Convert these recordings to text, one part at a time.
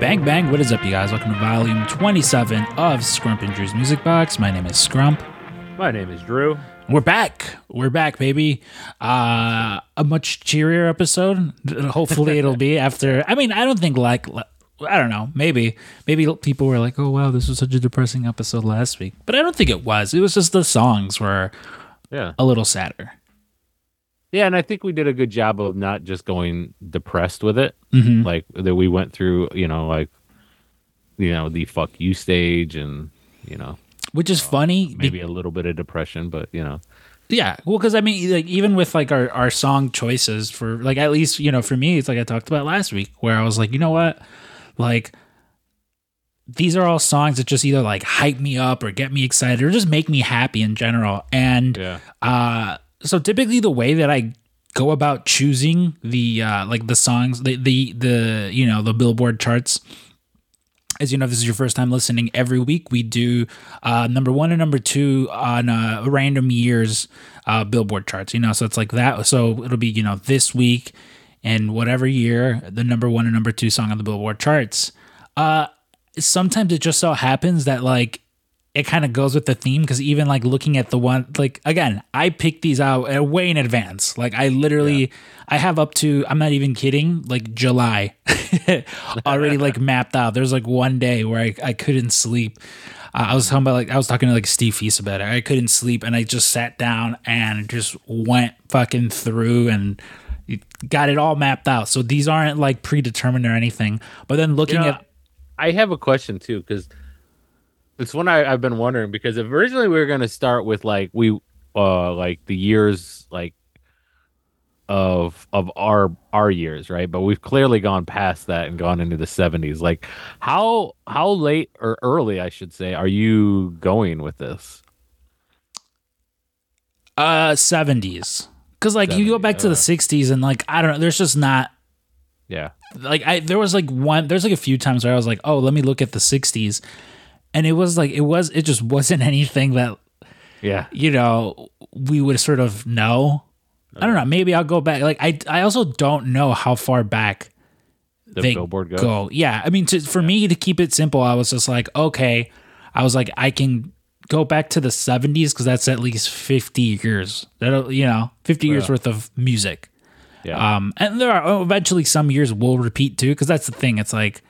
Bang bang, what is up, you guys? Welcome to volume 27 of Scrump and Drew's Music Box. My name is Scrump. My name is Drew. We're back. We're back, baby. Uh, a much cheerier episode. Hopefully, it'll be after. I mean, I don't think like. I don't know. Maybe, maybe people were like, "Oh wow, this was such a depressing episode last week," but I don't think it was. It was just the songs were Yeah. a little sadder. Yeah, and I think we did a good job of not just going depressed with it. Mhm. Like that we went through, you know, like you know, the fuck you stage and, you know, Which is funny. be- maybe a little bit of depression, but you know. Yeah, well, because I mean, like even with like our our song choices for like at least you know for me, it's like I talked about last week, where I was like, you know what, like these are all songs that just either like hype me up or get me excited or just make me happy in general. And Yeah. uh, so typically the way that I go about choosing the uh, like the songs, the the the you know the Billboard charts as you know, if this is your first time listening, every week we do uh, number one and number two on uh, random years uh, Billboard charts. You know, so it's like that. So it'll be you know this week and whatever year the number one and number two song on the Billboard charts. Uh, sometimes it just so happens that like it kind of goes with the theme because even like looking at the one like again i picked these out uh, way in advance. Like i literally i have up to i'm not even kidding like july already like mapped out. There's like one day where i, I couldn't sleep. Uh, i was talking about like i was talking to like steve Feast about it. I couldn't sleep and i just sat down and just went fucking through and got it all mapped out so these aren't like predetermined or anything but then looking You know, at I have a question too, because it's one I, I've been wondering because originally we were gonna start with like we uh like the years like of of our our years, right? But we've clearly gone past that and gone into the seventies. Like how how late or early I should say are you going with this? Uh, 70s. Because, like, you go 70s, back to the uh. 60s and, like, I don't know, there's just not, Yeah. like, I, there was, like, one, there's, like, a few times where I was like, oh, let me look at the 60s. And it was, like, it was, it just wasn't anything that, Yeah. you know, we would sort of know. I don't know. Maybe I'll go back. Like, I, I also don't know how far back The they billboard goes. go. Yeah. I mean, to, for me to keep it simple, I was just like, okay, I was like, I can go back to the 70s because that's at least 50 years. That'll, you know, 50 years Yeah. worth of music. Yeah. Um, and there are eventually some years will repeat too, because that's the thing. It's like,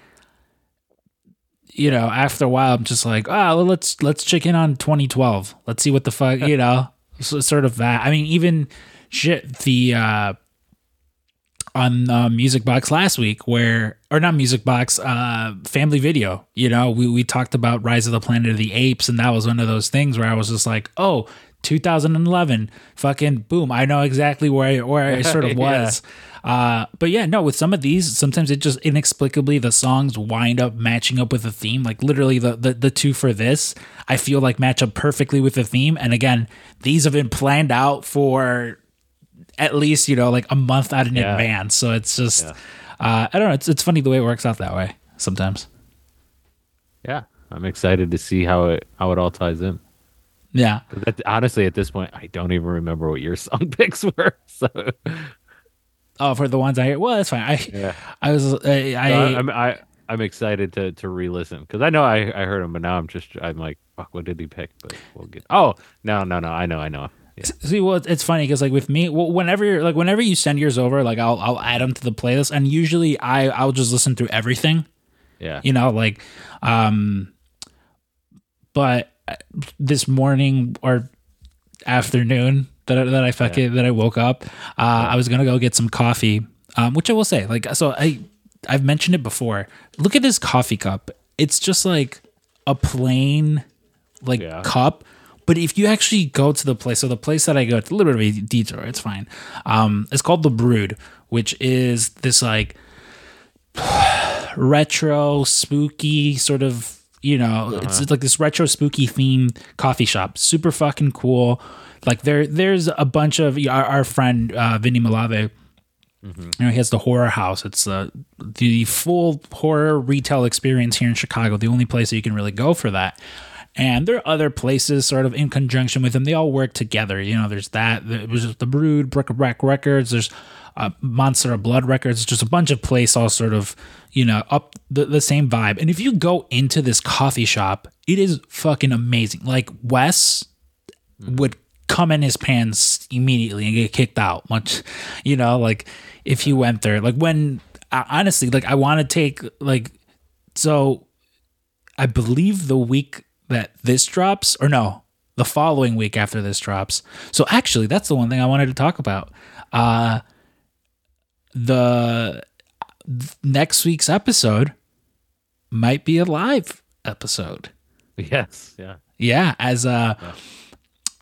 you know, after a while, I'm just like, oh, well, let's let's check in on 2012. Let's see what the fuck, you know, so, sort of that. I mean, even shit, the uh, on uh, Music Box last week, where or not Music Box, uh, Family Video. You know, we we talked about Rise of the Planet of the Apes, and that was one of those things where I was just like, oh. 2011 fucking boom i know exactly where i where i sort of Yeah. was uh but yeah no with some of these sometimes it just inexplicably the songs wind up matching up with the theme like literally the, the the two for this i feel like match up perfectly with the theme and again these have been planned out for at least you know like a month out in Yeah. advance so it's just uh i don't know it's, it's funny the way it works out that way sometimes yeah. I'm excited to see how it how it all ties in. Yeah. That, honestly, at this point, I don't even remember what your song picks were. So oh for the ones i hear well that's fine i yeah, i was i, I I, I'm I, I'm excited to to re-listen because I know I I heard him, but now I'm just I'm like, fuck, what did he pick? But we'll get. Oh no no no, I know I know. Yeah. See, well, it's funny because like with me, whenever you're like whenever you send yours over, like I'll I'll add them to the playlist, and usually I I'll just listen through everything, Yeah. you know, like, um, but uh, this morning or afternoon that I, that I fucking that I woke up, uh, I was gonna go get some coffee, um, which I will say, like, so I I've mentioned it before. Look at this coffee cup. It's just like a plain like Yeah. cup. But if you actually go to the place, so the place that I go, it's a little bit of a detour, it's fine. Um, it's called the Brood, which is this like retro, spooky sort of, you know, it's, it's like this retro, spooky themed coffee shop. Super fucking cool. Like there, there's a bunch of our, our friend uh, Vinny Malave. You know, he has the horror house. It's uh, the full horror retail experience here in Chicago. The only place that you can really go for that. And there are other places sort of in conjunction with them. They all work together. You know, there's that. It was just the Brood, Bric-a-Brac Records. There's uh, Monster of Blood Records. Just a bunch of places all sort of you know up the, the same vibe. And if you go into this coffee shop, it is fucking amazing. Like Wes would come in his pants immediately and get kicked out. Much, you know, like if he went there, like when honestly, like I want to take like so. I believe the week that this drops, or no, the following week after this drops. So actually, that's the one thing I wanted to talk about. Uh, the next week's episode might be a live episode. Yes. Yeah. Yeah, as uh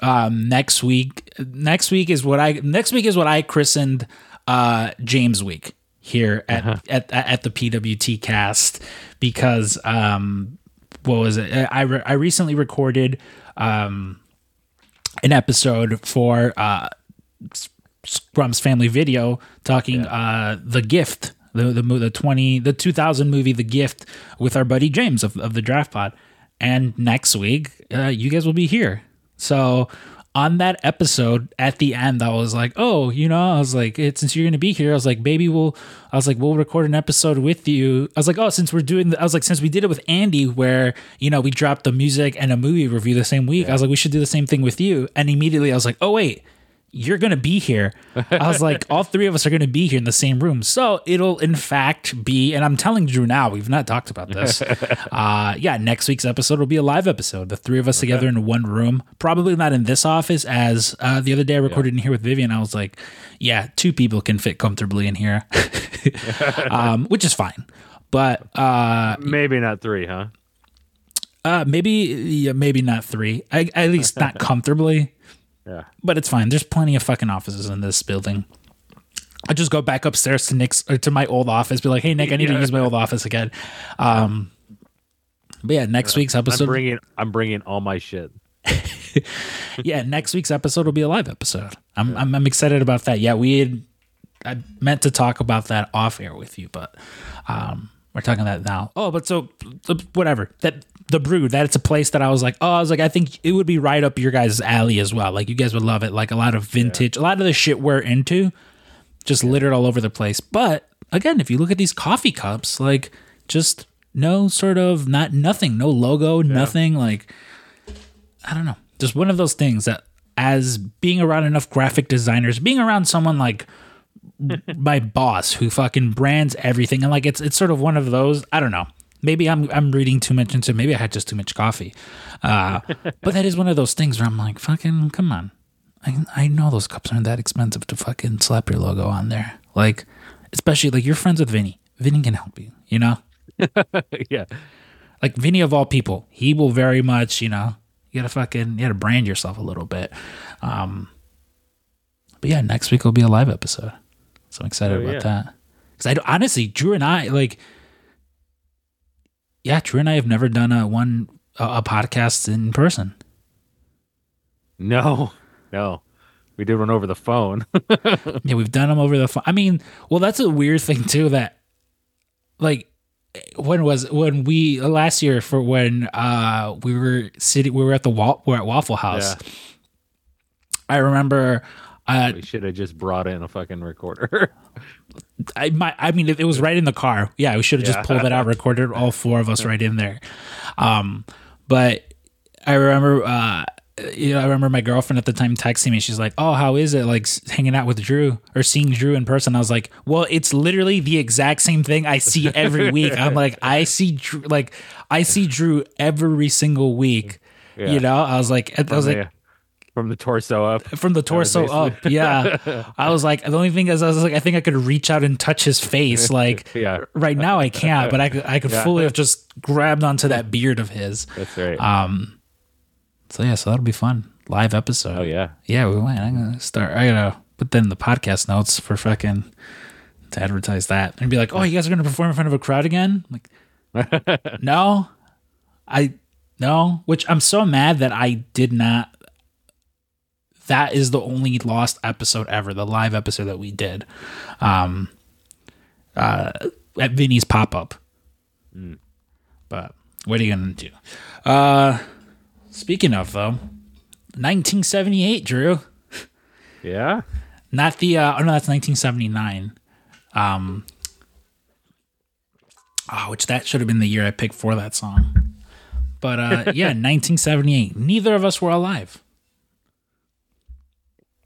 um next week next week is what I next week is what I christened uh James week here at at at the PWT cast because um what was it? I re- I recently recorded um an episode for uh Scrump's family video talking uh the gift the the the 20 the 2000 movie The Gift with our buddy James of, of the Draft Pod. And next week uh, you guys will be here. So on that episode at the end I was like oh you know I was like it, since you're gonna be here I was like baby we'll I was like we'll record an episode with you. I was like oh since we're doing the, I was like since we did it with Andy where you know we dropped the music and a movie review the same week I was like we should do the same thing with you. And immediately I was like oh wait you're gonna be here. I was like, all three of us are gonna be here in the same room. So it'll in fact be, and I'm telling Drew now, we've not talked about this. uh yeah, next week's episode will be a live episode. The three of us together in one room. Probably not in this office, as uh the other day I recorded in here with Vivian. I was like, yeah, two people can fit comfortably in here. um, which is fine. But uh Maybe not three, huh? uh maybe yeah, maybe not three. I, at least not comfortably. Yeah. but it's fine. There's plenty of fucking offices in this building. I just go back upstairs to Nick's or to my old office, be like, "Hey Nick, I need to use my old office again." Um, but yeah, next week's I'm episode, bringing I'm bringing all my shit. yeah, next week's episode will be a live episode. I'm I'm, I'm excited about that. Yeah, we had I meant to talk about that off air with you, but um, we're talking that now. Oh, but so whatever that the brood that it's a place that I was like, oh, I was like, I think it would be right up your guys' alley as well. Like you guys would love it. Like a lot of vintage, a lot of the shit we're into, just littered all over the place. But again, if you look at these coffee cups, like just no sort of not nothing, no logo, nothing. Like I don't know, just one of those things that as being around enough graphic designers, being around someone like my boss who fucking brands everything and like it's it's sort of one of those I don't know. Maybe I'm I'm reading too much into maybe I had just too much coffee. Uh, but that is one of those things where I'm like, fucking come on. I I know those cups aren't that expensive to fucking slap your logo on there. Like especially like you're friends with Vinny. Vinny can help you, you know? yeah. like Vinny of all people, he will very much, you know, you gotta fucking, you gotta brand yourself a little bit. Um, but yeah, next week will be a live episode, so I'm excited Oh, about yeah. that. Because I honestly, Drew and I like, yeah, Drew and I have never done a one a, a podcast in person. No. No. We did one over the phone. yeah, we've done them over the phone. I mean, well, that's a weird thing too. That like when was when we last year for when uh we were sitting we were at the wa- we're at Waffle House. Yeah. I remember uh we should have just brought in a fucking recorder. I my I mean it, it was right in the car. Yeah, we should have Yeah. just pulled it out, recorded all four of us right in there. Um but I remember uh you know, I remember my girlfriend at the time texting me. She's like, "Oh, how is it like hanging out with Drew or seeing Drew in person?" I was like, "Well, it's literally the exact same thing I see every week." I'm like, "I see Drew, like I see Drew every single week." Yeah. You know, I was like, I was like, Yeah. From the torso up. from the torso up. Yeah. I was like, the only thing is, I was like, I think I could reach out and touch his face. Like, Yeah. right now I can't, but I could, I could Yeah. fully have just grabbed onto that beard of his. That's right. Um, so yeah, so that'll be fun. Live episode. oh yeah. Yeah, we went. I'm gonna start. I gotta put that in the podcast notes for fucking to advertise that and be like, oh, you guys are gonna perform in front of a crowd again? I'm like, no, I no. Which I'm so mad that I did not. That is the only lost episode ever, the live episode that we did, um, uh, at Vinny's pop up. But what are you gonna do? Uh, Speaking of though, 1978, Drew. Yeah. Not the uh, oh no, that's 1979. Um, oh, which that should have been the year I picked for that song. But uh, yeah, 1978. Neither of us were alive.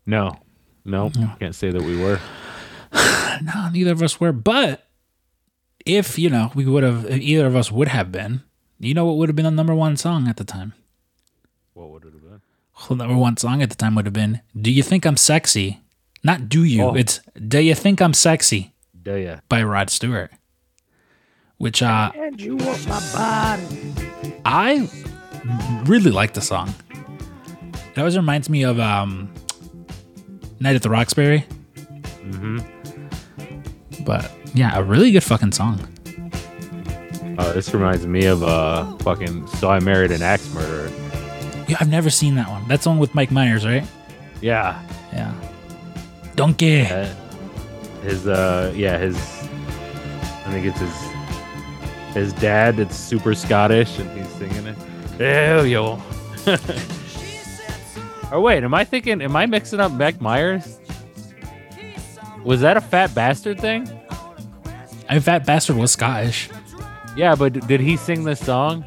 No. No. Can't say that we were. No, neither of us were. But if you know, we would have. Either of us would have been. You know what would have been the number one song at the time? What would it have been? The number one song at the time would have been "Do You Think I'm Sexy?" Not "Do You." Oh. It's "Do You Think I'm Sexy?" Do ya? by Rod Stewart. Which uh, And you want my body. I really like the song. It always reminds me of um, Night at the Roxbury. Mm-hmm. But yeah, a really good fucking song. Uh, this reminds me of uh fucking so I married an axe murderer. Yeah, I've never seen that one. That's the one with Mike Myers, right? Yeah. Yeah. Donkey. Uh, his uh yeah, his I think it's his his dad that's super Scottish and he's singing it. Hell yo. oh wait, am I thinking am I mixing up Mike Myers? Was that a fat bastard thing? I mean, Fat Bastard was Scottish. Yeah, but d- did he sing this song?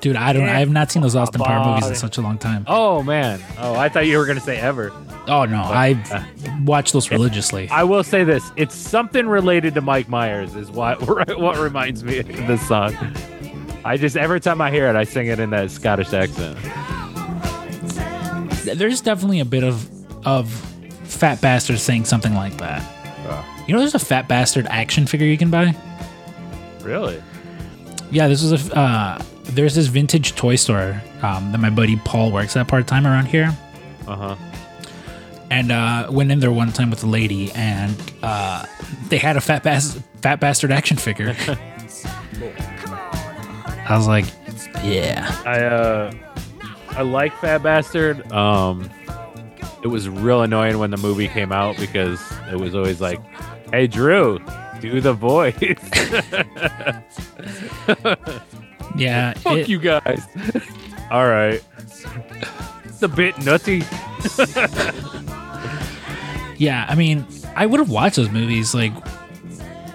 Dude, I don't. I have not seen those Austin Power movies in such a long time. Oh man. Oh, I thought you were gonna say ever. Oh no, I uh, watch those religiously. I will say this: it's something related to Mike Myers, is what what reminds me of this song. I just every time I hear it, I sing it in that Scottish accent. There's definitely a bit of of Fat Bastard saying something like that. You know, there's a Fat Bastard action figure you can buy. Really? Yeah, this was a. Uh, there's this vintage toy store um, that my buddy Paul works at part time around here, Uh huh. and uh, went in there one time with a lady, and uh, they had a fat bas- fat bastard action figure. I was like, yeah, I uh, I like Fat Bastard. Um, it was real annoying when the movie came out because it was always like, "Hey Drew, do the voice." yeah. Fuck it- you guys. All right. It's a bit nutty. Yeah, I mean, I would have watched those movies like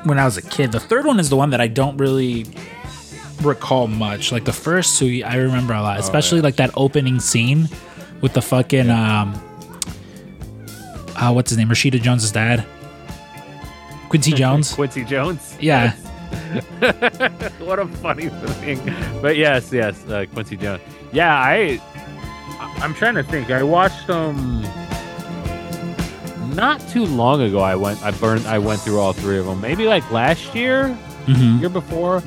when I was a kid. The third one is the one that I don't really recall much. Like the first two, I remember a lot, especially like that opening scene with the fucking um, uh, what's his name? Rashida Jones's dad, Quincy Jones. Quincy Jones. Yeah, what a funny thing. But yes, yes, uh, Quincy Jones. Yeah, I, I'm trying to think. I watched them not too long ago. I went, I burned, I went through all three of them. Maybe like last year, Mhm. year before.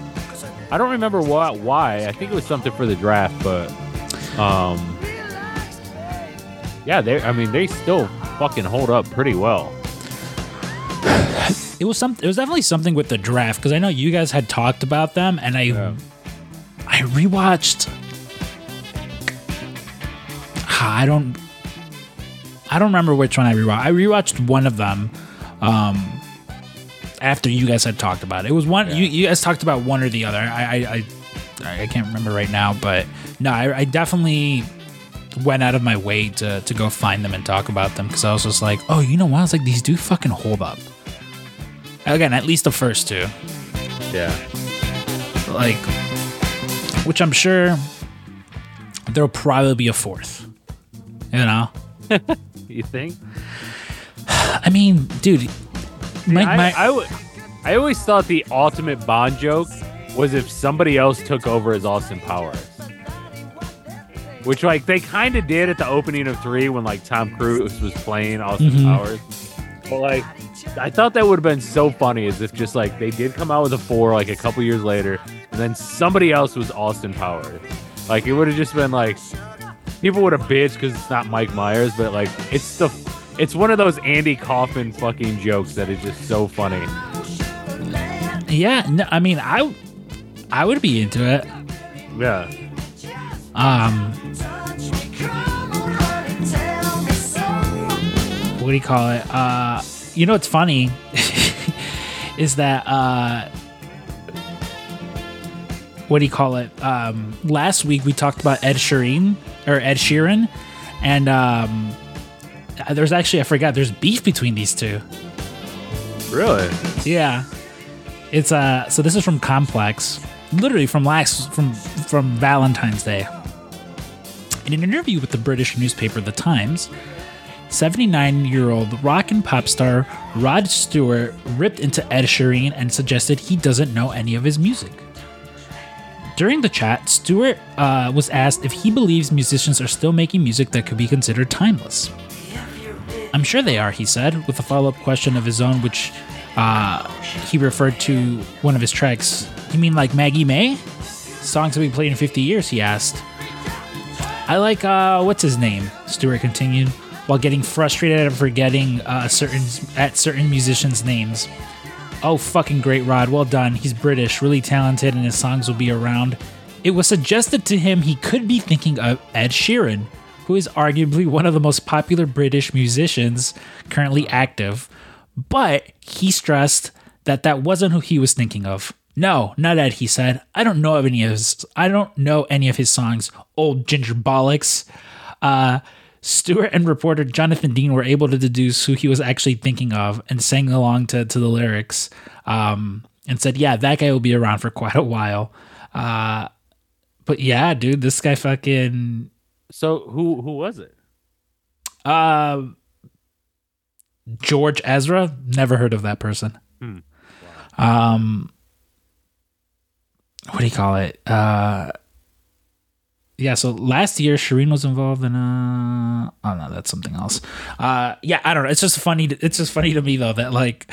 I don't remember what, why. I think it was something for the draft, but um, yeah, they. I mean, they still fucking hold up pretty well. it was some. It was definitely something with the draft because I know you guys had talked about them, and I Yeah. I rewatched. I don't. I don't remember which one I rewatched. I rewatched one of them. Um, after you guys had talked about it, it was one. You, you guys talked about one or the other. I I, I, I can't remember right now, but no, I, I definitely went out of my way to to go find them and talk about them because I was just like, oh, you know what? I was like, these do fucking hold up. Again, at least the first two Yeah. like which i'm sure there'll probably be a fourth you know You think? i mean dude Mike, I, Mike, I, w- I always thought the ultimate Bond joke was if somebody else took over as Austin Powers. Which, like, they kind of did at the opening of three when, like, Tom Cruise was playing Austin Mhm. Powers. But, like, I thought that would have been so funny as if just, like, they did come out with a four, like, a couple years later, and then somebody else was Austin Powers. Like, it would have just been, like, people would have bitched because it's not Mike Myers, but, like, it's the. It's one of those Andy Kaufman fucking jokes that is just so funny. yeah no, i mean i i would be into it Yeah. um what do you call it uh you know what's funny is that uh what do you call it? Um, last week we talked about Ed Sheeran or Ed Sheeran, and um, there's actually I forgot there's beef between these two. Really? Yeah, it's uh. So this is from Complex, literally from last from from Valentine's Day. In an interview with the British newspaper The Times, 79 year old rock and pop star Rod Stewart ripped into Ed Sheeran and suggested he doesn't know any of his music. During the chat, Stewart uh, was asked if he believes musicians are still making music that could be considered timeless. I'm sure they are, he said, with a follow up question of his own, which uh, he referred to one of his tracks. You mean like Maggie May? Songs have been played in 50 years, he asked. I like, uh, what's his name? Stewart continued, while getting frustrated at forgetting uh, certain at certain musicians' names. Oh, fucking great, Rod. Well done. He's British, really talented, and his songs will be around. It was suggested to him he could be thinking of Ed Sheeran, who is arguably one of the most popular British musicians currently active, but he stressed that that wasn't who he was thinking of. No, not Ed, he said. I don't know of any of his I don't know any of his songs, old ginger bollocks. Uh Stewart and reporter Jonathan Dean were able to deduce who he was actually thinking of and sang along to, to the lyrics um, and said, Yeah, that guy will be around for quite a while. Uh, but yeah, dude, this guy fucking. So who who was it? Uh, George Ezra? Never heard of that person. Hmm. Um, what do you call it? Uh, yeah, so last year Sheeran was involved in uh oh no, that's something else. Uh yeah, I don't know. It's just funny to, it's just funny to me though that like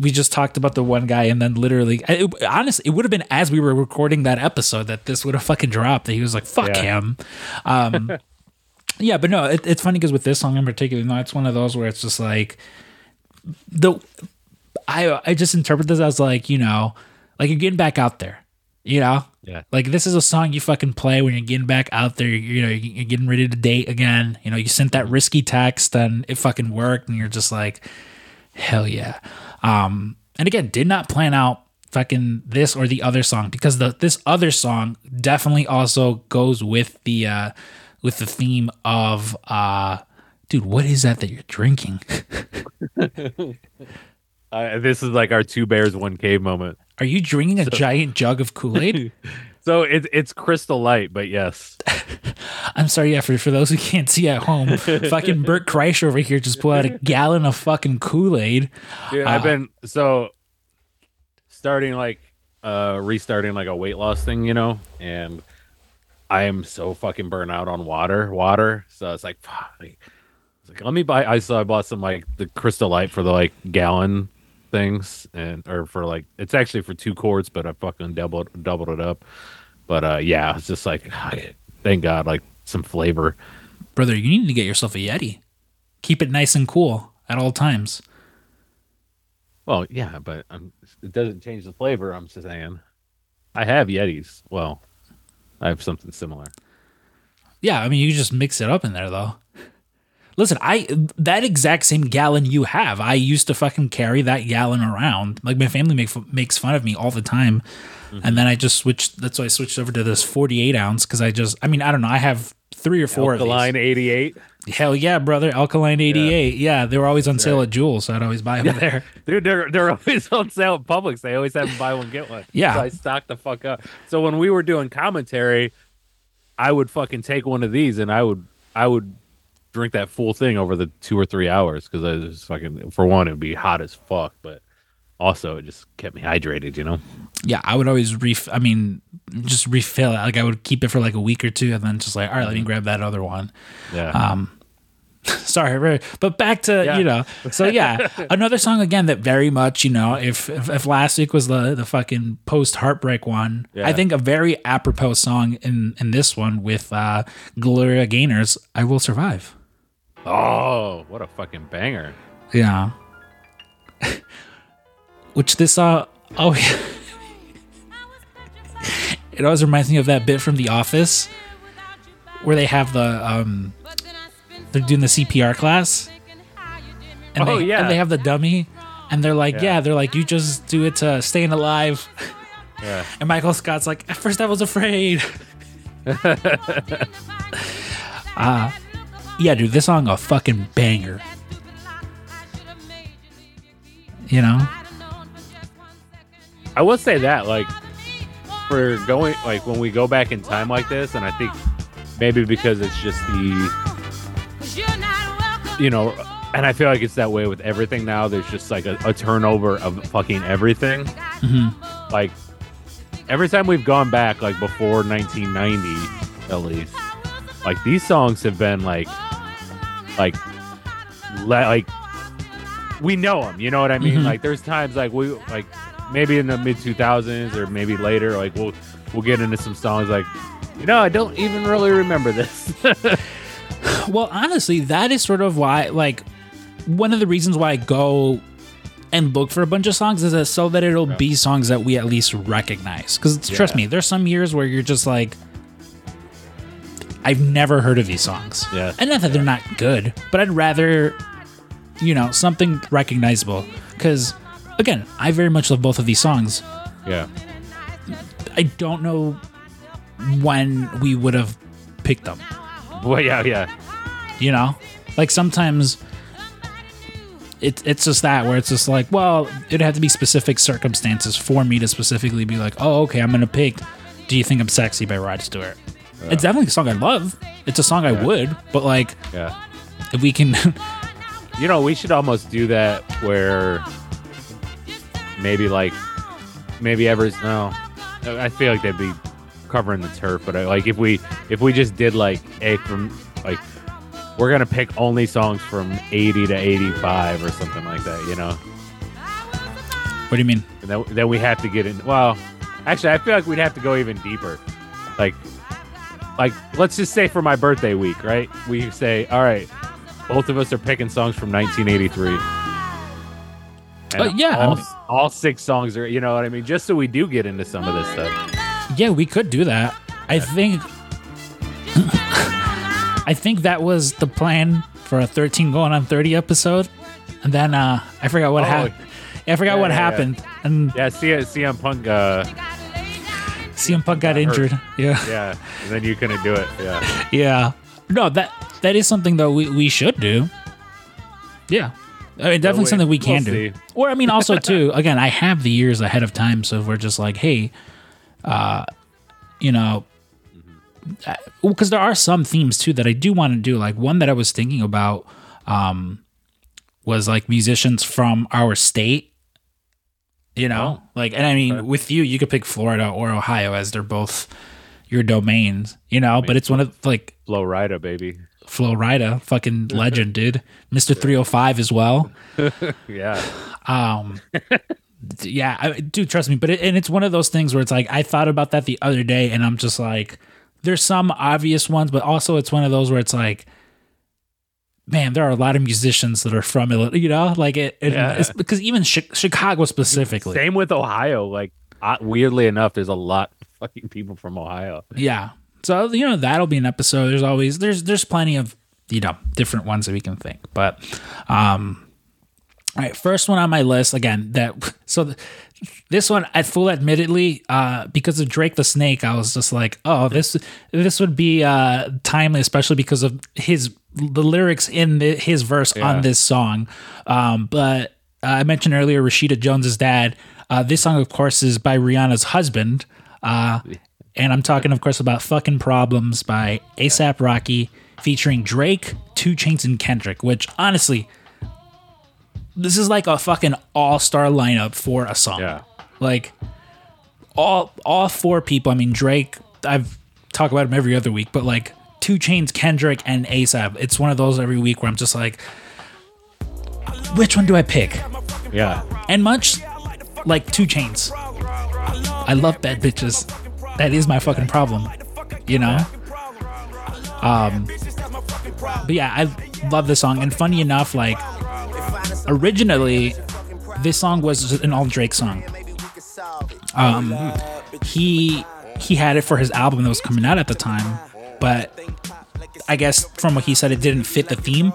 we just talked about the one guy and then literally it, honestly it would have been as we were recording that episode that this would have fucking dropped that he was like fuck Yeah. him. Um yeah, but no, it, it's funny because with this song in particular, no, it's one of those where it's just like the I I just interpret this as like, you know, like you're getting back out there. You know? Yeah. Like this is a song you fucking play when you're getting back out there. You know, you're getting ready to date again. You know, you sent that risky text and it fucking worked, and you're just like, hell yeah. Um, and again, did not plan out fucking this or the other song because the this other song definitely also goes with the uh with the theme of uh dude, what is that that you're drinking? Uh, this is like our two bears one cave moment. Are you drinking a giant jug of Kool-Aid? So it's it's crystal light, but yes. I'm sorry, yeah, for, for those who can't see at home, fucking Bert Kreischer over here just pulled out a gallon of fucking Kool-Aid. Dude, I've Uh, been so starting like uh restarting like a weight loss thing, you know, and I am so fucking burnt out on water, water. So it's like, fuck. Like, it's like let me buy. I so I bought some like the Crystal Light for the like gallon things, and or for like it's actually for two quarts, but I fucking doubled doubled it up. But uh yeah, it's just like thank God, like some flavor. Brother, you need to get yourself a Yeti. Keep it nice and cool at all times. Well, yeah, but um, it doesn't change the flavor. I'm just saying. I have Yetis. Well, I have something similar. Yeah, I mean, you just mix it up in there, though. Listen, I that exact same gallon you have, I used to fucking carry that gallon around. Like my family make, makes fun of me all the time, mm-hmm. and then I just switched. That's why I switched over to this forty-eight ounce because I just, I mean, I don't know, I have three or four Alkaline 88. Hell yeah, brother, Alkaline eighty-eight. Yeah, they were always on sale at Jewel, so I'd always buy them there. Dude, they're they're always on sale at Publix. They always have them buy one get one. Yeah. so I stocked the fuck up. So when we were doing commentary, I would fucking take one of these and I would I would drink that full thing over the two or three hours because I was fucking for one it'd be hot as fuck, but also it just kept me hydrated. You know. Yeah, I would always ref. I mean, just refill it. Like I would keep it for like a week or two, and then just like, all right, let me grab that other one. Yeah. Um, sorry, but back to Yeah. you know. So yeah, another song again that very much you know. If if, if last week was the the fucking post heartbreak one, Yeah. I think a very apropos song in in this one with uh Gloria Gaynor's "I Will Survive." Oh, what a fucking banger. Yeah. Which this uh oh yeah. it always reminds me of that bit from The Office where they have the um they're doing the CPR class and Oh, they, yeah. and they have the dummy and they're like yeah. Yeah. they're like you just do it to staying alive Yeah. And Michael Scott's like, at first I was afraid. uh, yeah, dude, this song a fucking banger. You know? I will say that, like, for going, like, when we go back in time like this, and I think maybe because it's just the, you know, and I feel like it's that way with everything now. There's just like a, a turnover of fucking everything. Mm-hmm. Like, every time we've gone back, like, before 1990, at least, like, these songs have been like, like, le- like, we know them, you know what I mean? Mhm. Like, there's times like we, like, maybe in the mid 2000s or maybe later, like, we'll, we'll get into some songs like, you know, I don't even really remember this. Well, honestly, that is sort of why, like, one of the reasons why I go and look for a bunch of songs is that so that it'll be songs that we at least recognize. Because trust Yeah. me, there's some years where you're just like, I've never heard of these songs. Yeah. And not that they're not good, but I'd rather, you know, something recognizable. Because, again, I very much love both of these songs. yeah. I don't know when we would have picked them. Well, yeah, yeah. you know like sometimes it, it's just that where it's just like well it'd have to be specific circumstances for me to specifically be like oh okay i'm gonna pick do you think i'm sexy by rod stewart it's definitely a song i love it's a song i Yeah. would but like Yeah. if we can You know, we should almost do that where maybe like maybe ever no. I feel like they'd be covering the turf, but I, like if we if we just did like a from like we're gonna pick only songs from 80 to 85 or something like that, you know. what do you mean And then then we have to get in. Well, actually, I feel like we'd have to go even deeper. Like, like let's just say for my birthday week, right? We say, all right, both of us are picking songs from 1983. And Uh, yeah, all, all six songs are, you know what I mean? Just so we do get into some of this stuff. yeah we could do that i think i think that was the plan for a 13 going on 30 episode and then uh i forgot what Oh, happened i forgot yeah, what yeah, yeah. happened and Yeah, CM, CM Punk, uh, cm punk got Got hurt. injured yeah yeah, and then you couldn't do it. Yeah, Yeah. No, that that is something though we, we should do. Yeah. I mean, definitely something we we'll can do. see. Or I mean, also too. Again, I have the years ahead of time, so if we're just like, hey, uh, you know, because there are some themes too that I do want to do. Like one that I was thinking about um, was like musicians from our state. You know, like, and I mean, Okay. with you, you could pick Florida or Ohio as they're both your domains. You know, but it's one of like Flo Rida, baby. Flo Rida, fucking legend, dude. Mr. 305 as well. Yeah, Um, yeah, I, dude, trust me. But it, and it's one of those things where it's like I thought about that the other day, and I'm just like, there's some obvious ones, but also it's one of those where it's like, man, there are a lot of musicians that are from Illinois, you know, like it. it Yeah. it's because even Chi- Chicago specifically, same with Ohio. Like, weirdly enough, there's a lot of fucking people from Ohio. yeah. So you know that'll be an episode. There's always there's there's plenty of you know different ones that we can think, but um. All right, first one on my list again. That so this one, at full admittedly, uh, because of Drake the Snake, I was just like, oh, this this would be uh, timely, especially because of his the lyrics in the, his verse Yeah. on this song. Um, but uh, I mentioned earlier Rashida Jones's dad. Uh, this song, of course, is by Rihanna's husband, uh, and I'm talking, of course, about "Fucking Problems" by ASAP Rocky, featuring Drake, Two Chainz, and Kendrick. Which honestly this is like a fucking all-star lineup for a song. Yeah. Like all all four people. I mean Drake, I've talked about him every other week, but like Two Chainz, Kendrick, and ASAP. It's one of those every week where I'm just like, which one do I pick? Yeah. And much like Two Chainz, I love bad bitches. That is my fucking problem. You know? Um But yeah, I love this song. And funny enough, like originally this song was an all Drake song. Um he he had it for his album that was coming out at the time, but I guess from what he said it didn't fit the theme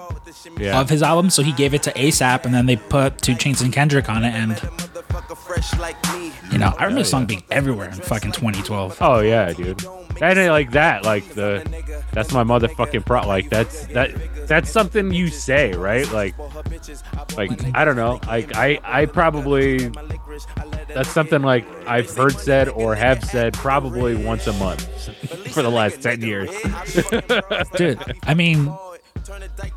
Yeah. of his album, so he gave it to ASAP, and then they put Two Chainz and Kendrick on it, and You know, I remember the song being everywhere in fucking 2012. Oh yeah, dude. That ain't like that. Like the that's my motherfucking pro. Like that's that that's something you say, right? Like like I don't know. Like I I probably that's something like I've heard said or have said probably once a month for the last ten years. Dude, I mean,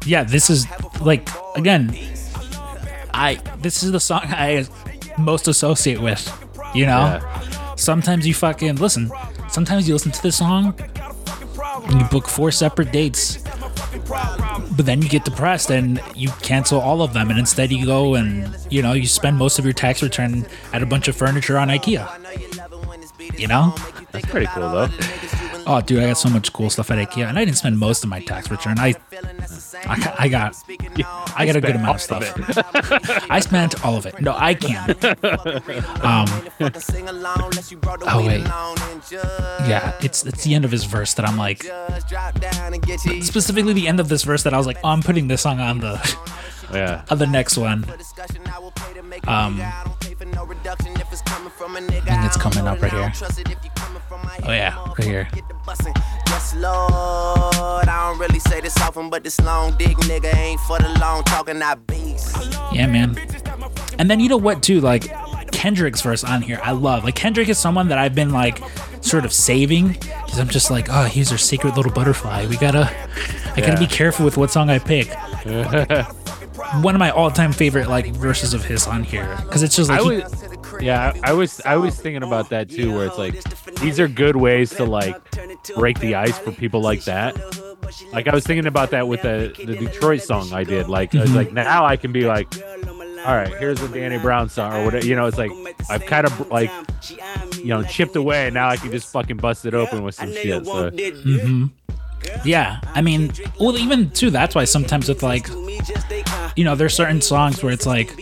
yeah, this is like again, I this is the song I most associate with. You know, sometimes you fucking listen. Sometimes you listen to this song, and you book four separate dates, but then you get depressed and you cancel all of them, and instead you go and you know you spend most of your tax return at a bunch of furniture on IKEA. You know, That's pretty cool though. Oh, dude, I got so much cool stuff at IKEA, and I didn't spend most of my tax return. I, I, got- I got, I got a good amount of stuff. I spent all of it. No, I can. Um, oh wait. yeah, it's it's the end of his verse that I'm like, specifically the end of this verse that I was like, oh, I'm putting this song on the Yeah. on the next one. Um, think it's coming up right here. Oh yeah, right here. Yes, Lord. I don't really say this often, but this long dick nigga ain't for the long talking. I beast. Yeah, man. And then you know what too, like Kendrick's verse on here, I love. Like Kendrick is someone that I've been like sort of saving because I'm just like, oh, he's our secret little butterfly. We gotta, I gotta be careful with what song I pick. One of my all-time favorite like verses of his on here because it's just like I he- was yeah, I I was I was thinking about that too, where it's like these are good ways to like break the ice for people like that. Like I was thinking about that with the the Detroit song I did. Like I was like mm-hmm. now I can be like, all right, here's a Danny Brown song or whatever. You know, it's like I've kind of like you know chipped away, and now I can just fucking bust it open with some shit. So mm-hmm. Yeah. I mean, well, even too. That's why sometimes with like, you know, there's certain songs where it's like,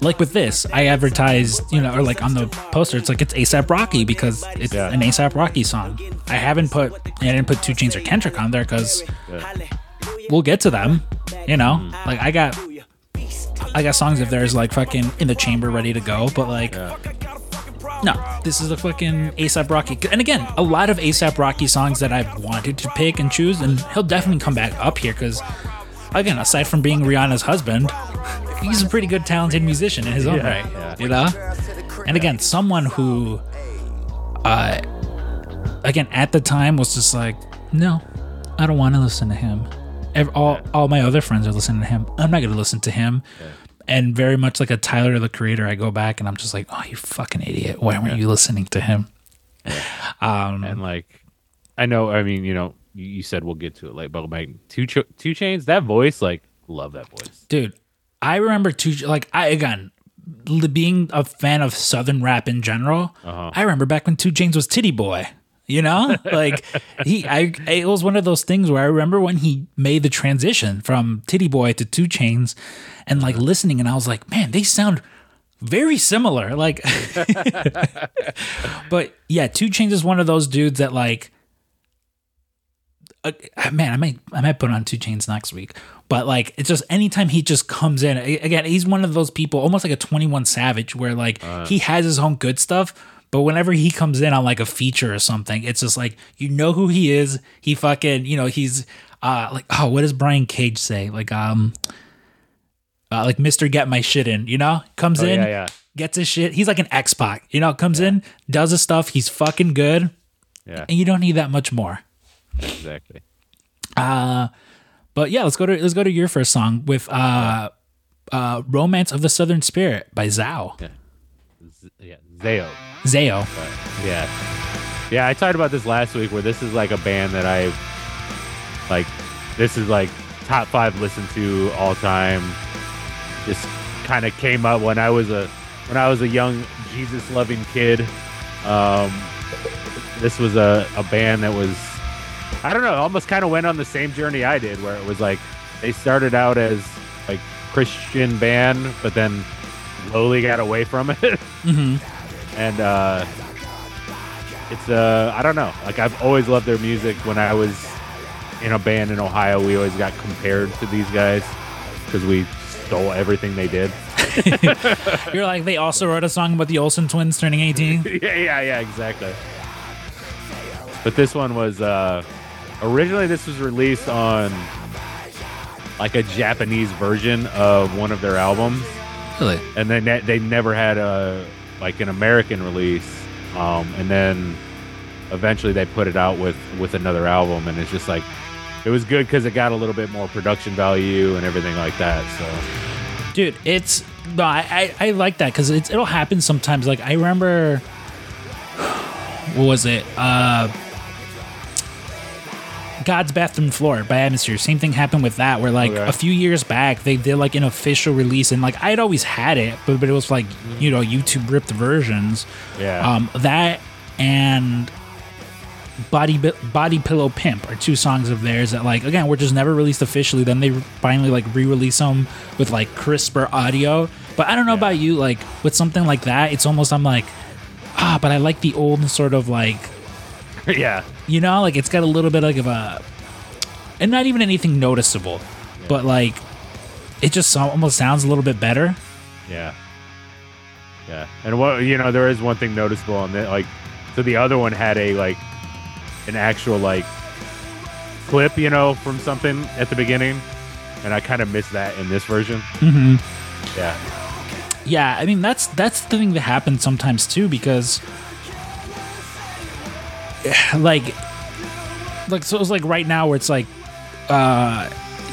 like with this, I advertised, you know, or like on the poster, it's like it's ASAP Rocky because it's Yeah. an ASAP Rocky song. I haven't put, I didn't put Two Chainz or Kendrick on there because we'll get to them. You know, mm. like I got, I got songs if there's like fucking in the chamber ready to go, but like. No, this is a fucking ASAP Rocky. And again, a lot of ASAP Rocky songs that I've wanted to pick and choose, and he'll definitely come back up here because, again, aside from being Rihanna's husband, he's a pretty good, talented musician in his own Yeah, right. yeah. You know? And again, someone who, uh, again, at the time was just like, no, I don't want to listen to him. All, all my other friends are listening to him. I'm not going to listen to him. And very much like a Tyler the Creator, I go back and I'm just like, oh, you fucking idiot. Why weren't you listening to him? Um, and like I know, I mean, you know, you, you said we'll get to it late, but like two Ch- two Chainz, that voice, like love that voice. dude, I remember two, like, I, again, being a fan of Southern rap in general, I remember back when Two Chainz was Titty Boy. You know, like he, I, it was one of those things where I remember when he made the transition from Titty Boy to Two Chainz, and like listening, and I was like, man, they sound very similar. Like, but yeah, Two Chainz is one of those dudes that like, uh, man, I might, I might put on Two Chainz next week. But like, it's just anytime he just comes in, again, he's one of those people, almost like a Twenty One Savage, where like he has his own good stuff. But whenever he comes in on like a feature or something, it's just like you know who he is. He fucking, you know, he's uh like oh, what does Brian Cage say? Like um, uh, like Mister Get My Shit In, you know, comes Oh, in, yeah, yeah. gets his shit. He's like an X Pac, you know, comes in, does his stuff. He's fucking good, Yeah, and you don't need that much more. exactly. Uh, but yeah, let's go to let's go to your first song with uh, uh, "Romance of the Southern Spirit" by Zao. Z- yeah, Zayo. Zayo. Yeah. Yeah, I talked about this last week where this is like a band that I like this is like top 5 listen to all time. Just kind of came up when I was a when I was a young Jesus loving kid. Um this was a, a band that was I don't know, almost kind of went on the same journey I did where it was like they started out as like Christian band but then slowly got away from it. hmm and uh it's uh i don't know like i've always loved their music when i was in a band in ohio we always got compared to these guys because we stole everything they did You're like they also wrote a song about the Olsen twins turning 18. yeah, yeah, yeah, exactly. But this one was uh originally this was released on like a Japanese version of one of their albums, Really? and then they, they never had a like an American release. Um, and then eventually they put it out with with another album, and it's just like it was good because it got a little bit more production value and everything like that. So Dude, it's no, I I, I like that because it'll happen sometimes. Like I remember, what was it? Uh, God's Bathroom Floor by Atmosphere. Same thing happened with that, where like Okay. a few years back they did like an official release, and like I'd always had it, but but it was like you know YouTube ripped versions. yeah, Um, that and Body Body Pillow Pimp are two songs of theirs that like again were just never released officially. Then they finally like re-release them with like crisper audio. But I don't know about you, like with something like that, it's almost I'm like ah, but I like the old sort of like yeah, you know like it's got a little bit like of a and not even anything noticeable, but like it just so- almost sounds a little bit better. Yeah. Yeah. And what you know, there is one thing noticeable on that like so the other one had a like an actual like clip, you know, from something at the beginning. And I kind of missed that in this version. Mm-hmm. Yeah. Yeah, I mean that's that's the thing that happens sometimes too because like like so it's like right now where it's like uh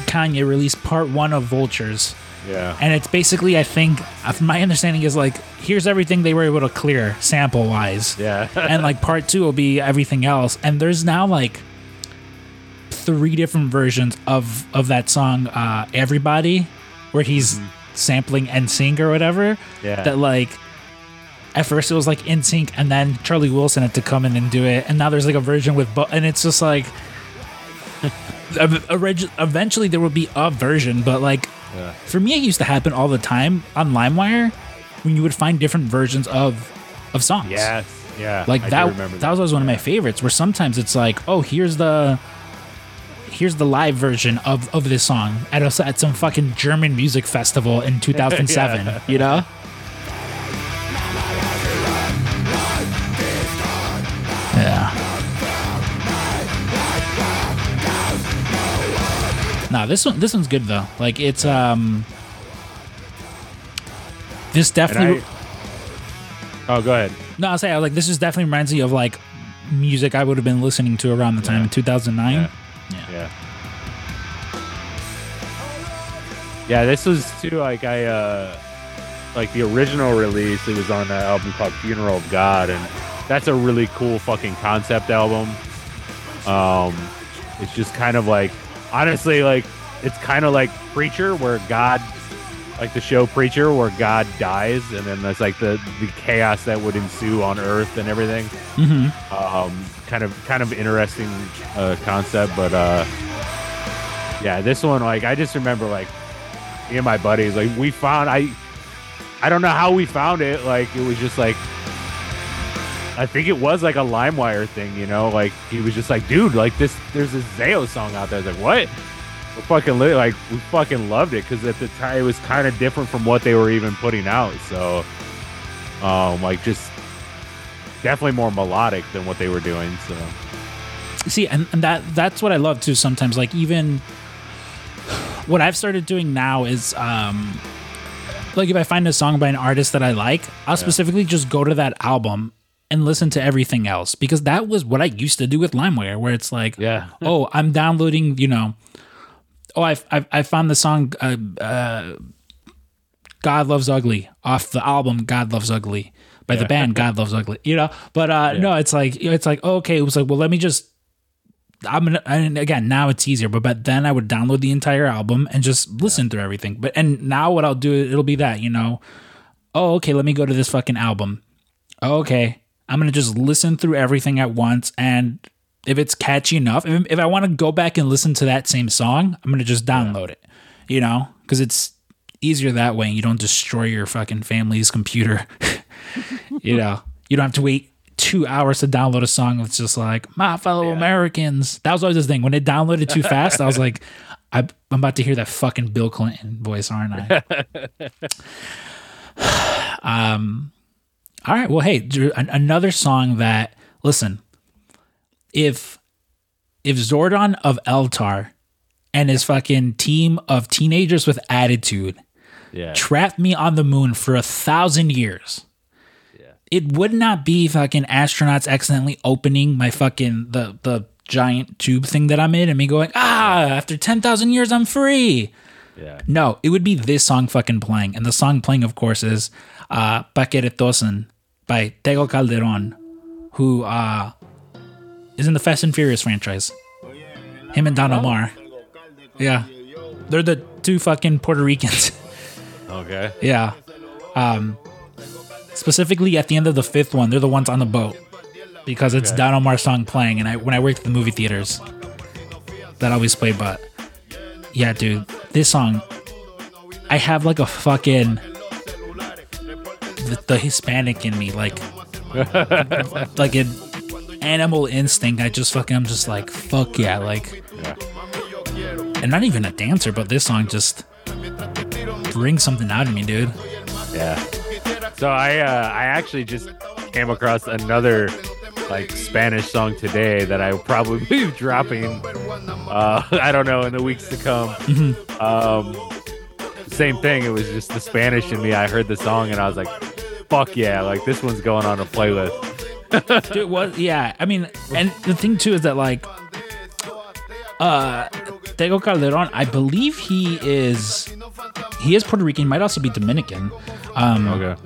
Kanye released part 1 of Vultures Yeah. and it's basically I think uh, my understanding is like here's everything they were able to clear sample wise Yeah. and like part 2 will be everything else and there's now like three different versions of of that song uh Everybody where he's sampling NSYNC or whatever Yeah. that like at first it was like in sync and then charlie wilson had to come in and do it and now there's like a version with bo- and it's just like ev- eventually there will be a version but like Yeah. for me it used to happen all the time on limewire when you would find different versions of of songs yes. Yeah. like that, remember that was always one of my favorites where sometimes it's like oh here's the here's the live version of, of this song at, a, at some fucking german music festival in 2007 Yeah. you know no this one this one's good though like it's um this definitely I, oh, go ahead. no, I'll say I like this is definitely reminds me of like music I would have been listening to around the time Yeah. in 2009. Yeah. Yeah. Yeah, this was too like I uh like the original release, it was on that album called Funeral of God and that's a really cool fucking concept album. Um it's just kind of like honestly like it's kind of like Preacher where God like the show Preacher where God dies and then there's like the the chaos that would ensue on earth and everything Mm-hmm. um, kind of kind of interesting uh, concept, but uh, yeah, this one like I just remember like me and my buddies like we found I I don't know how we found it like it was just like I think it was like a LimeWire thing, you know, like he was just like, dude, like this there's this Zao song out there. I was like, what? We fucking li- like we fucking loved it because at the time it was kind of different from what they were even putting out. So, um, like just definitely more melodic than what they were doing. So See, and, and that that's what I love too. Sometimes, like even what I've started doing now is, um, like if I find a song by an artist that I like, I'll specifically just go to that album and listen to everything else because that was what I used to do with LimeWire, where it's like, yeah, oh, I'm downloading, you know, oh, I I, I found the song uh, uh, "God Loves Ugly" off the album "God Loves Ugly" by the band "God Loves Ugly," you know. But uh, no, it's like it's like okay, it was like well, let me just. I'm gonna and again now it's easier, but but then I would download the entire album and just listen through everything. But and now what I'll do it'll be that you know, oh okay, let me go to this fucking album. Oh, okay, I'm gonna just listen through everything at once, and if it's catchy enough, if, if I want to go back and listen to that same song, I'm gonna just download it. You know, because it's easier that way. You don't destroy your fucking family's computer. you know, you don't have to wait two hours to download a song It's just like my fellow Americans. That was always the thing. When it downloaded too fast, I was like, I, I'm about to hear that fucking Bill Clinton voice, aren't I? um, all right. Well, hey, Drew, an- another song that listen, if if Zordon of Eltar and his fucking team of teenagers with attitude Yeah. trapped me on the moon for a thousand years. It would not be fucking astronauts accidentally opening my fucking the the giant tube thing that I'm in and me going, ah, after ten thousand years I'm free. Yeah. No, it would be this song fucking playing. And the song playing, of course, is uh Pa' Que Retozen by Tego Calderon, who uh is in the Fast and Furious franchise. Him and Don Omar. Yeah. They're the two fucking Puerto Ricans. Okay. Yeah. Um, specifically at the end of the fifth one, they're the ones on the boat because it's Okay. Don Omar's song playing. And I when I worked at the movie theaters, that always played. But yeah, dude, this song, I have like a fucking the, the Hispanic in me, like like an animal instinct. I just fucking, I'm just like, fuck yeah, like, Yeah. and not even a dancer, but this song just brings something out of me, dude. Yeah. So I uh, I actually just came across another like Spanish song today that I will probably be dropping. Uh, I don't know in the weeks to come. Um, same thing. It was just the Spanish in me. I heard the song and I was like, "Fuck yeah!" Like this one's going on a playlist. Dude, was yeah. I mean, and the thing too is that like, uh, Tego Calderon, I believe he is he is Puerto Rican. Might also be Dominican. Um, Okay.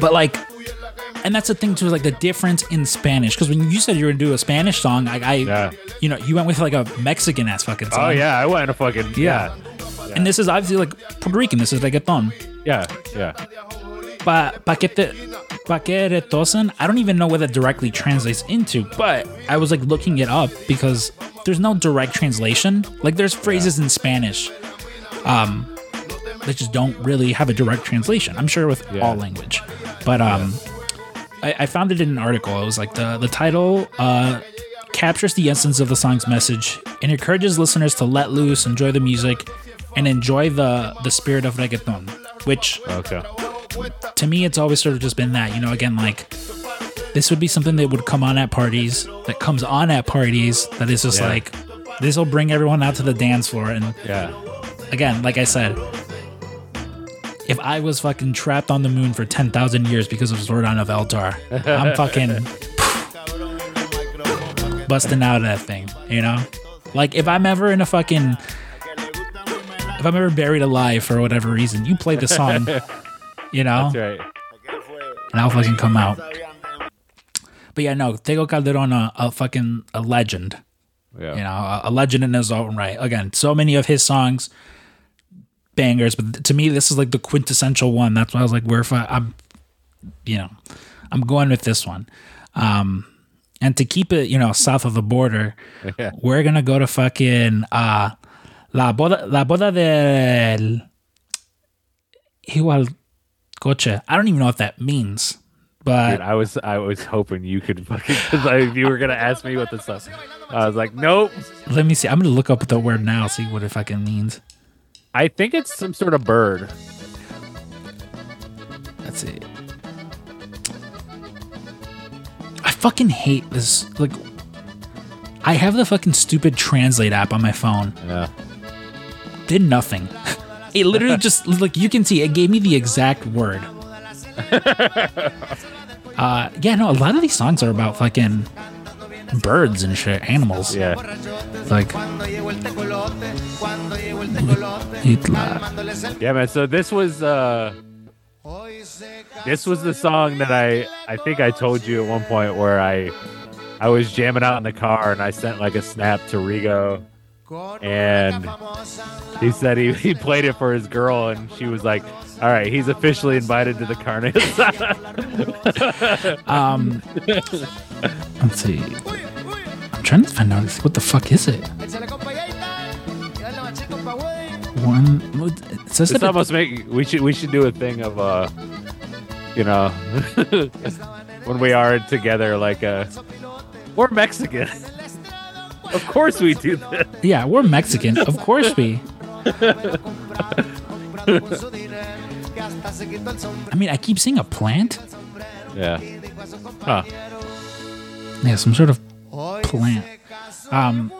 but like, and that's the thing too is like the difference in Spanish. Because when you said you were gonna do a Spanish song, I, I Yeah. you know, you went with like a Mexican ass fucking song. Oh yeah, I went a fucking Yeah. yeah, And this is obviously like Puerto Rican. This is reggaeton. yeah, yeah. Pa paquete Pa' Que Retozen. I don't even know what that directly translates into, but I was like looking it up because there's no direct translation. Like there's phrases in Spanish, um, that just don't really have a direct translation. I'm sure with Yeah. all language, but um, I, I found it in an article. It was like the the title uh captures the essence of the song's message and encourages listeners to let loose, enjoy the music, and enjoy the the spirit of reggaeton, which Okay. to me it's always sort of just been that you know again like this would be something that would come on at parties that comes on at parties that is just Yeah. like this will bring everyone out to the dance floor and Yeah. again like i said if i was fucking trapped on the moon for 10,000 years because of Zordon of Eltar i'm fucking busting out of that thing you know like if i'm ever in a fucking if i'm ever buried alive for whatever reason you play the song you know That's right. and I'll fucking come out. But yeah, no, Tego Calderon, a, a fucking a legend. Yeah. You know, a, a legend in his own right. Again, so many of his songs, bangers. But to me, this is like the quintessential one. That's why I was like, where if I, I'm, you know, I'm going with this one. Um, and to keep it, you know, south of the border, Yeah. we're gonna go to fucking uh, la boda, la boda del igual coche. I don't even know what that means, but Dude, I was I was hoping you could fucking because if you were gonna ask me what this was, I was like, nope. let me see. I'm gonna look up the word now, see what it fucking means. I think it's some sort of bird. Let's see. I fucking hate this. Like, I have the fucking stupid translate app on my phone. Yeah. Did nothing. It literally just like you can see it gave me the exact word. uh, yeah, no, a lot of these songs are about fucking birds and shit, animals. Yeah. Like. Yeah, man. So this was uh this was the song that I I think I told you at one point where I I was jamming out in the car and I sent like a snap to Rigo and he said he, he played it for his girl and she was like, All right, he's officially invited to the carne. Um, let's see. I'm trying to find out what the fuck is it. One. It says It's that it- almost make we should we should do a thing of uh you know when we are together like uh we're Mexican. Of course we do that. Yeah, we're Mexican. Of course we. I mean, I keep seeing a plant. Yeah. Huh. Yeah, some sort of plant. Um,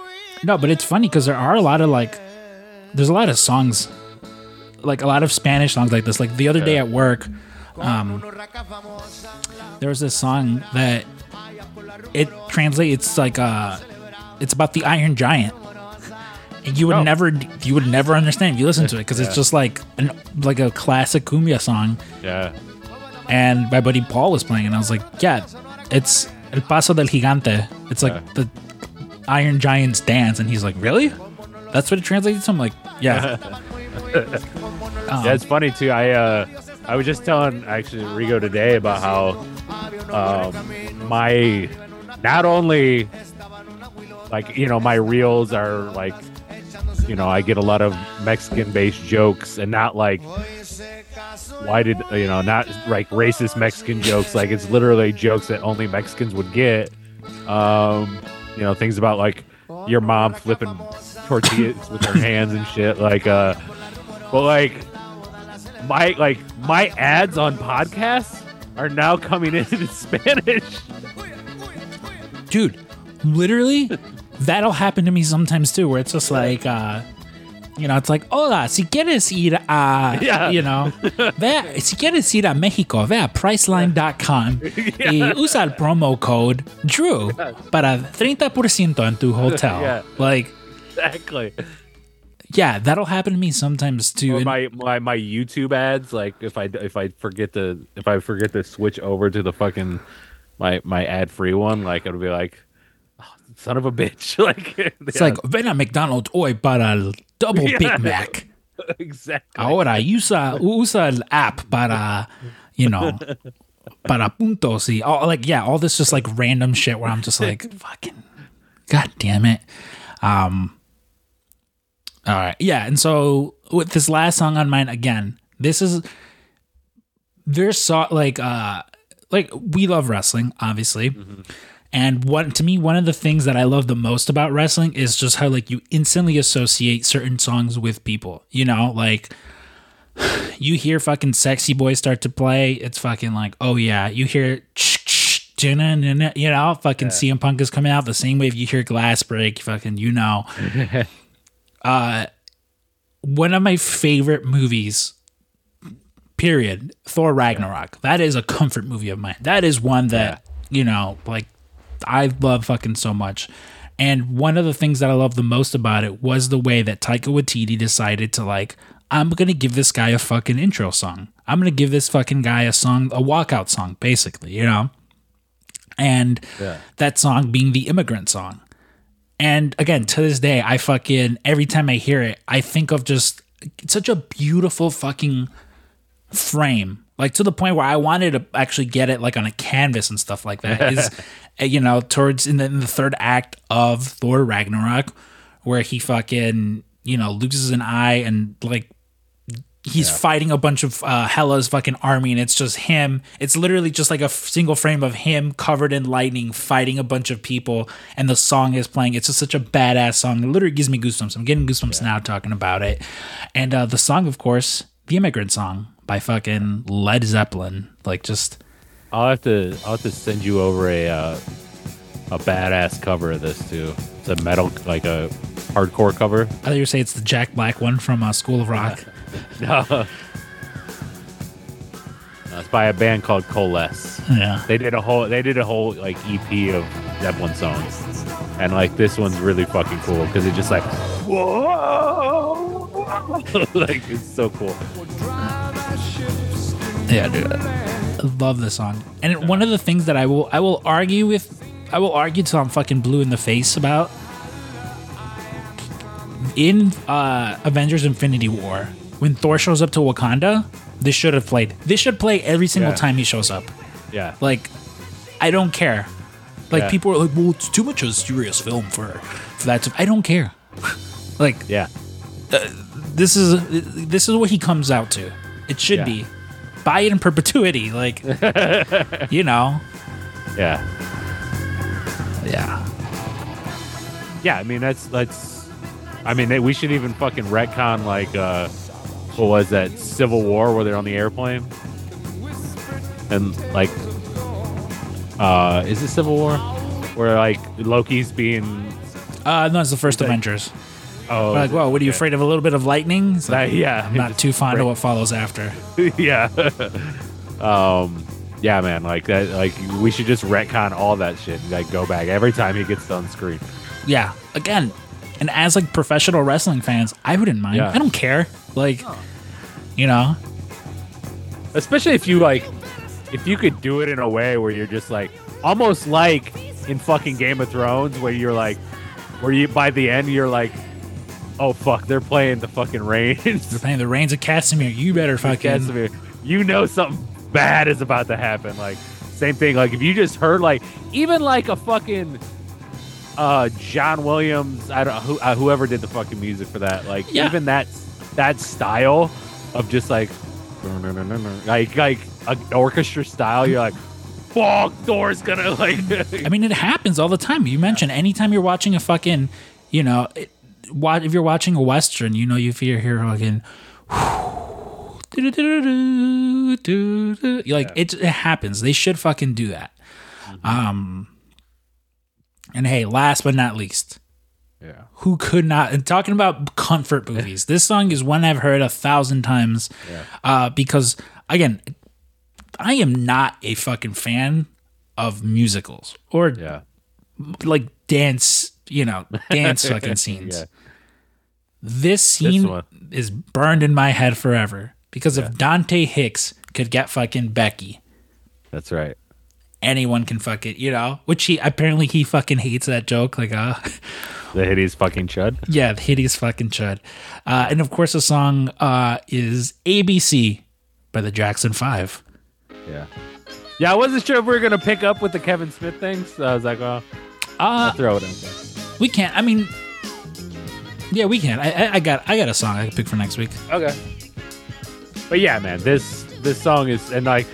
no, but it's funny because there are a lot of like, there's a lot of songs, like a lot of Spanish songs like this. Like the other day at work, um, there was this song that it translates. It's like uh, it's about the Iron Giant. And you would Oh. never, you would never understand if you listen to it because it's just like an like a classic cumbia song Yeah. and my buddy Paul was playing, and I was like, "Yeah, it's El Paso del Gigante. It's like Yeah. the Iron Giant's dance." And he's like, "Really? That's what it translates to?" I'm like, "Yeah." Um, Yeah, it's funny too. I uh, I was just telling actually Rigo today about how um, my not only like you know my reels are like you know I get a lot of Mexican based jokes and not like why did you know not like racist Mexican jokes like it's literally jokes that only Mexicans would get. Um, you know things about like your mom flipping tortillas with her hands and shit like uh but like my like my ads on podcasts are now coming in in Spanish. dude, literally, that'll happen to me sometimes too, where it's just like, uh, you know, it's like, hola, si quieres ir a, Yeah. you know, ve, si quieres ir a Mexico, ve a Priceline.com y usa el promo code DREW para 30% en tu hotel. Yeah. Like, Exactly. yeah, that'll happen to me sometimes too. Or my, my my YouTube ads, like if I if I forget to if I forget to switch over to the fucking my my ad free one, like it'll be like, son of a bitch, like it's like, ven a McDonald's hoy para el double Yeah. Big Mac. exactly. Ahora usa, usa el app para, you know, para puntos y all like yeah, all this just like random shit where I'm just like fucking god damn it. Um all right. Yeah, and so with this last song on mine again, this is there's so like uh like we love wrestling, obviously. And one to me, one of the things that I love the most about wrestling is just how like you instantly associate certain songs with people. You know, like you hear fucking sexy boy start to play, it's fucking like, oh yeah. You hear you know, fucking CM Punk is coming out the same way if you hear glass break, fucking you know. uh one of my favorite movies period thor ragnarok. That is a comfort movie of mine. That is one that you know like i love fucking so much and one of the things that i love the most about it was the way that taika waititi decided to like i'm gonna give this guy a fucking intro song i'm gonna give this fucking guy a song a walkout song basically you know and Yeah. that song being the immigrant song and again, to this day, I fucking every time I hear it, I think of just such a beautiful fucking frame. Like to the point where I wanted to actually get it like on a canvas and stuff like that. Is uh, you know towards in the, in the third act of Thor Ragnarok, where he fucking you know loses an eye and like he's fighting a bunch of uh, Hela's fucking army, and it's just him. It's literally just like a f- single frame of him covered in lightning fighting a bunch of people, and the song is playing. It's just such a badass song. It literally gives me goosebumps. I'm getting goosebumps now talking about it. And uh, the song, of course, the immigrant song by fucking Led Zeppelin. Like just I'll have to I'll have to send you over a uh, a badass cover of this too. It's a metal like a hardcore cover. I thought you were saying it's the Jack Black one from uh, School of Rock. No. Uh, it's by a band called Coalesce. Yeah. They did a whole they did a whole like EP of Zeppelin songs. And like this one's really fucking cool because it's just like whoa like it's so cool. Yeah, dude. I love this song. And one of the things that I will I will argue with I will argue till I'm fucking blue in the face about in uh Avengers Infinity War, when Thor shows up to Wakanda, this should have played. This should play every single Yeah. time he shows up. Yeah. Like I don't care. Like Yeah. people are like, well, it's too much of a serious film for for that. To, I don't care. like Yeah. this is this is what he comes out to. It should Yeah. be. Buy it in perpetuity, like you know. Yeah. Yeah. yeah, I mean that's that's. I mean, they, we should even fucking retcon like uh, what was that Civil War where they're on the airplane, and like, uh, is it Civil War where like Loki's being Uh, no, it's the first Like- Avengers. Oh Like, whoa, what are you okay. afraid of? A little bit of lightning? It's like, That- yeah, I'm not too fond break- of what follows after. yeah. um, yeah, man. Like that. Like we should just retcon all that shit. and, Like go back every time he gets on screen. Yeah, again, and as like professional wrestling fans, I wouldn't mind. Yeah. I don't care. Like, you know, Especially if you like, if you could do it in a way where you're just like almost like in fucking Game of Thrones, where you're like, where you by the end you're like, oh fuck, they're playing the fucking Rains. they're playing the Rains of Castamere. You better fucking. Castamere. You know something bad is about to happen. Like same thing. Like if you just heard like even like a fucking uh John Williams, I don't who uh, whoever did the fucking music for that. Like Yeah. even that that style of just like like like an orchestra style. You're like, fuck, Thor's gonna like. I mean, it happens all the time. You mentioned anytime you're watching a fucking, you know, it, if you're watching a western, you know, you hear hear fucking. Like it, it happens. They should fucking do that. Um, and hey, last but not least, yeah. who could not and talking about comfort movies this song is one i've heard a thousand times uh, because again i am not a fucking fan of musicals or Yeah. like dance you know dance fucking scenes Yeah. this scene one. is burned in my head forever because if dante hicks could get fucking becky That's right. anyone can fuck it you know which he apparently he fucking hates that joke like uh The hideous fucking chud. Yeah, the hideous fucking chud. Uh, and of course, the song uh, is ABC by the Jackson Five. Yeah. Yeah, I wasn't sure if we were gonna pick up with the Kevin Smith thing, so I was like, well, I'll Uh, throw it in there. we can't. I mean, yeah, we can. I, I, I got I got a song I can pick for next week. Okay. But yeah, man, this this song is and like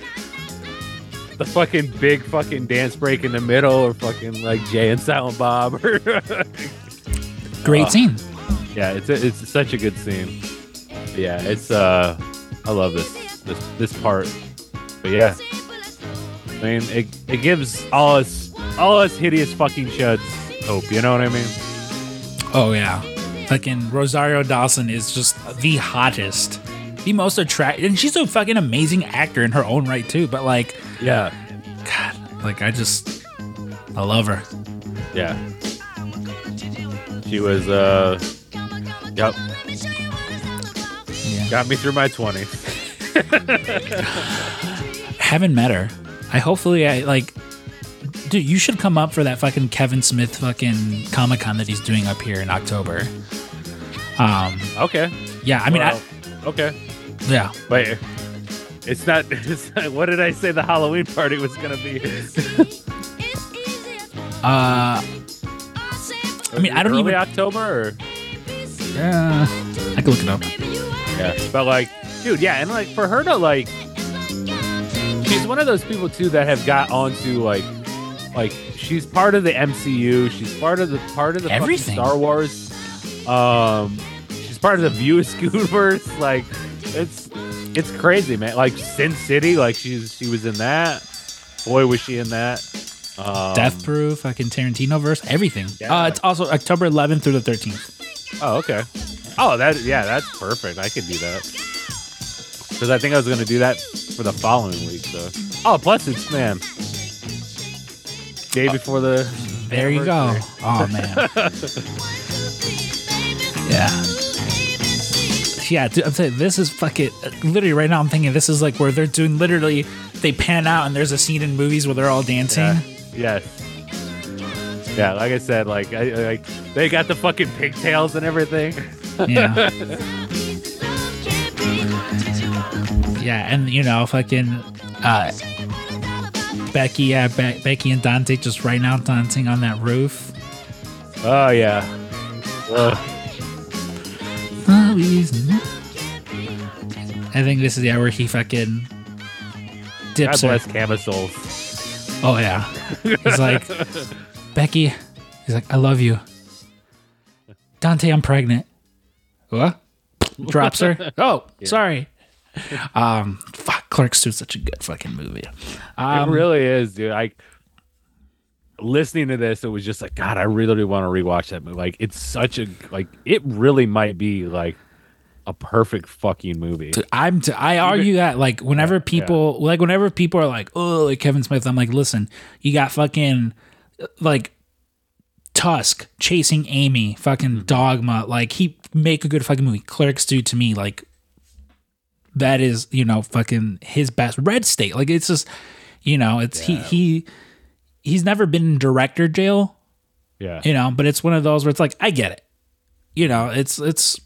the fucking big fucking dance break in the middle, or fucking like Jay and Silent Bob. or- Great scene. yeah, it's a, it's such a good scene. But yeah, it's uh, I love this this this part. But yeah, I mean, it it gives all us all us hideous fucking chuds hope. You know what I mean? Oh yeah, fucking Rosario Dawson is just the hottest, the most attractive, and she's a fucking amazing actor in her own right too. But like, Yeah, God, like I just I love her. yeah. She was uh, yep, Yeah. got me through my twenties. haven't met her. I hopefully I like dude, you should come up for that fucking Kevin Smith fucking Comic Con that he's doing up here in October. Um Okay. yeah, I mean Well, okay. Yeah. Wait. It's not, it's not. What did I say? The Halloween party was gonna be. Uh I mean I don't even October. Or? yeah, I can look it up. Yeah. But like, dude, yeah, and like for her to like, she's one of those people too that have got onto like, like she's part of the MCU. She's part of the part of the Everything. Star Wars. Um, she's part of the View Scootverse. Like, it's it's crazy, man. Like Sin City, like she's she was in that. Boy, was she in that. Um, Death Proof, fucking Tarantino verse, everything. Yeah. Uh it's also October 11th through the 13th. Oh, okay. Oh, that yeah, that's perfect. I could do that because I think I was going to do that for the following week. So, oh, plus it's man, day before the. There you go. Oh man. yeah. Yeah, dude, I'm saying this is fucking literally right now. I'm thinking this is like where they're doing literally they pan out and there's a scene in movies where they're all dancing. Yeah. Yes. Yeah, like I said, like I like they got the fucking pigtails and everything. Yeah. yeah, and you know, fucking uh Becky, yeah, Be- Becky and Dante just right now dancing on that roof. Oh yeah. Ugh. I think this is yeah where he fucking God dips her. bless camisoles. Oh yeah. He's like, Becky. He's like, I love you. Dante, I'm pregnant. What? Drops her. Oh, sorry. Um, fuck, Clerks 2 is such a good fucking movie. Um, it really is, dude. I listening to this, it was just like, God, I really want to rewatch that movie. Like, it's such a like, it really might be like a perfect fucking movie. I'm t- I argue that like whenever people like whenever people are like oh like Kevin Smith I'm like listen you got fucking like Tusk chasing Amy fucking Dogma like he make a good fucking movie Clerks do to me like that is you know fucking his best. Red State like it's just you know it's he he he's never been in director jail Yeah, you know but it's one of those where it's like i get it. You know it's it's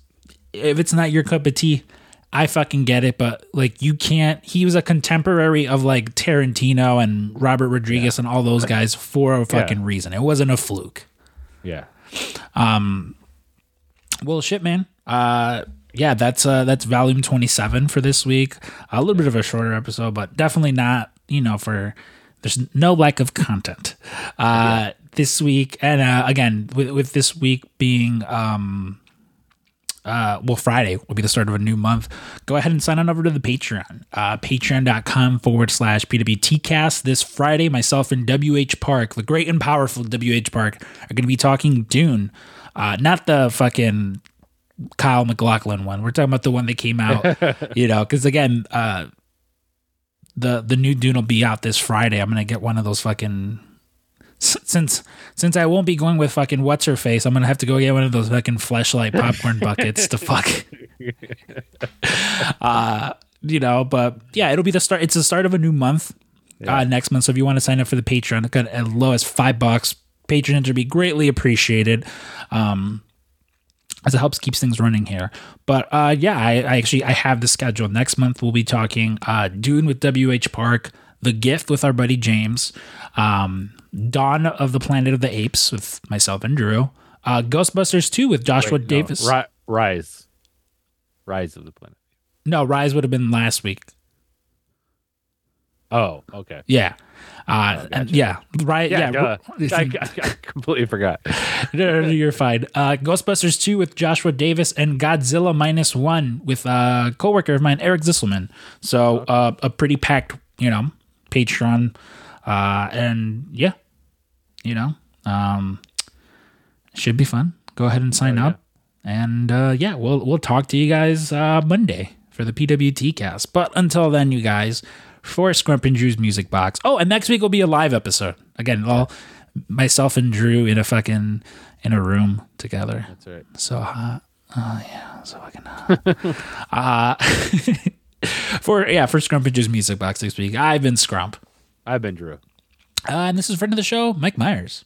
if it's not your cup of tea i fucking get it but like you can't he was a contemporary of like tarantino and robert rodriguez and all those guys for a fucking reason. It wasn't a fluke. Yeah. Um. Well shit man. Uh yeah that's uh that's volume 27 for this week a little bit of a shorter episode but definitely not you know for there's no lack of content uh this week and uh again with, with this week being um uh, well, Friday will be the start of a new month. Go ahead and sign on over to the Patreon. Uh, Patreon.com forward slash PWTcast. This Friday, myself and WH Park, the great and powerful WH Park, are going to be talking Dune. Uh, not the fucking Kyle MacLachlan one. We're talking about the one that came out, you know, because again, uh, the the new Dune will be out this Friday. I'm gonna get one of those fucking since since I won't be going with fucking what's her face. I'm gonna have to go get one of those fucking fleshlight popcorn buckets to fuck. uh, you know, but yeah, it'll be the start. It's the start of a new month. Uh, next month. So if you want to sign up for the Patreon, at as low as five bucks. Patreons would be greatly appreciated. Um, as it helps keeps things running here. But uh, yeah, I, I actually I have the schedule. Next month we'll be talking uh, Dune with WH Park, The Gift with our buddy James, um, Dawn of the Planet of the Apes with myself and Drew, uh, Ghostbusters 2 with Joshua Wait, no, Davis. Ri- Rise, Rise of the Planet. No, Rise would have been last week. Oh, okay. Yeah. Uh, and yeah, right. Yeah, duh. I, I, completely forgot. no, no, you're fine. Uh, Ghostbusters 2 with Joshua Davis and Godzilla minus one with a coworker of mine, Eric Zisselman. So uh, a pretty packed, you know, Patreon. Uh, and yeah, you know, um, should be fun. Go ahead and sign Oh, yeah. up. And uh, yeah, we'll we'll talk to you guys uh, Monday for the PWT cast. But until then, you guys, for Scrump and Drew's music box. Oh, and next week will be a live episode. Again, all myself and Drew in a fucking in a room together. That's right. So hot. Oh yeah, so fucking hot. uh, for yeah, for Scrump and Drew's music box next week. I've been Scrump. I've been Drew. Uh, and this is friend of the show, Mike Myers.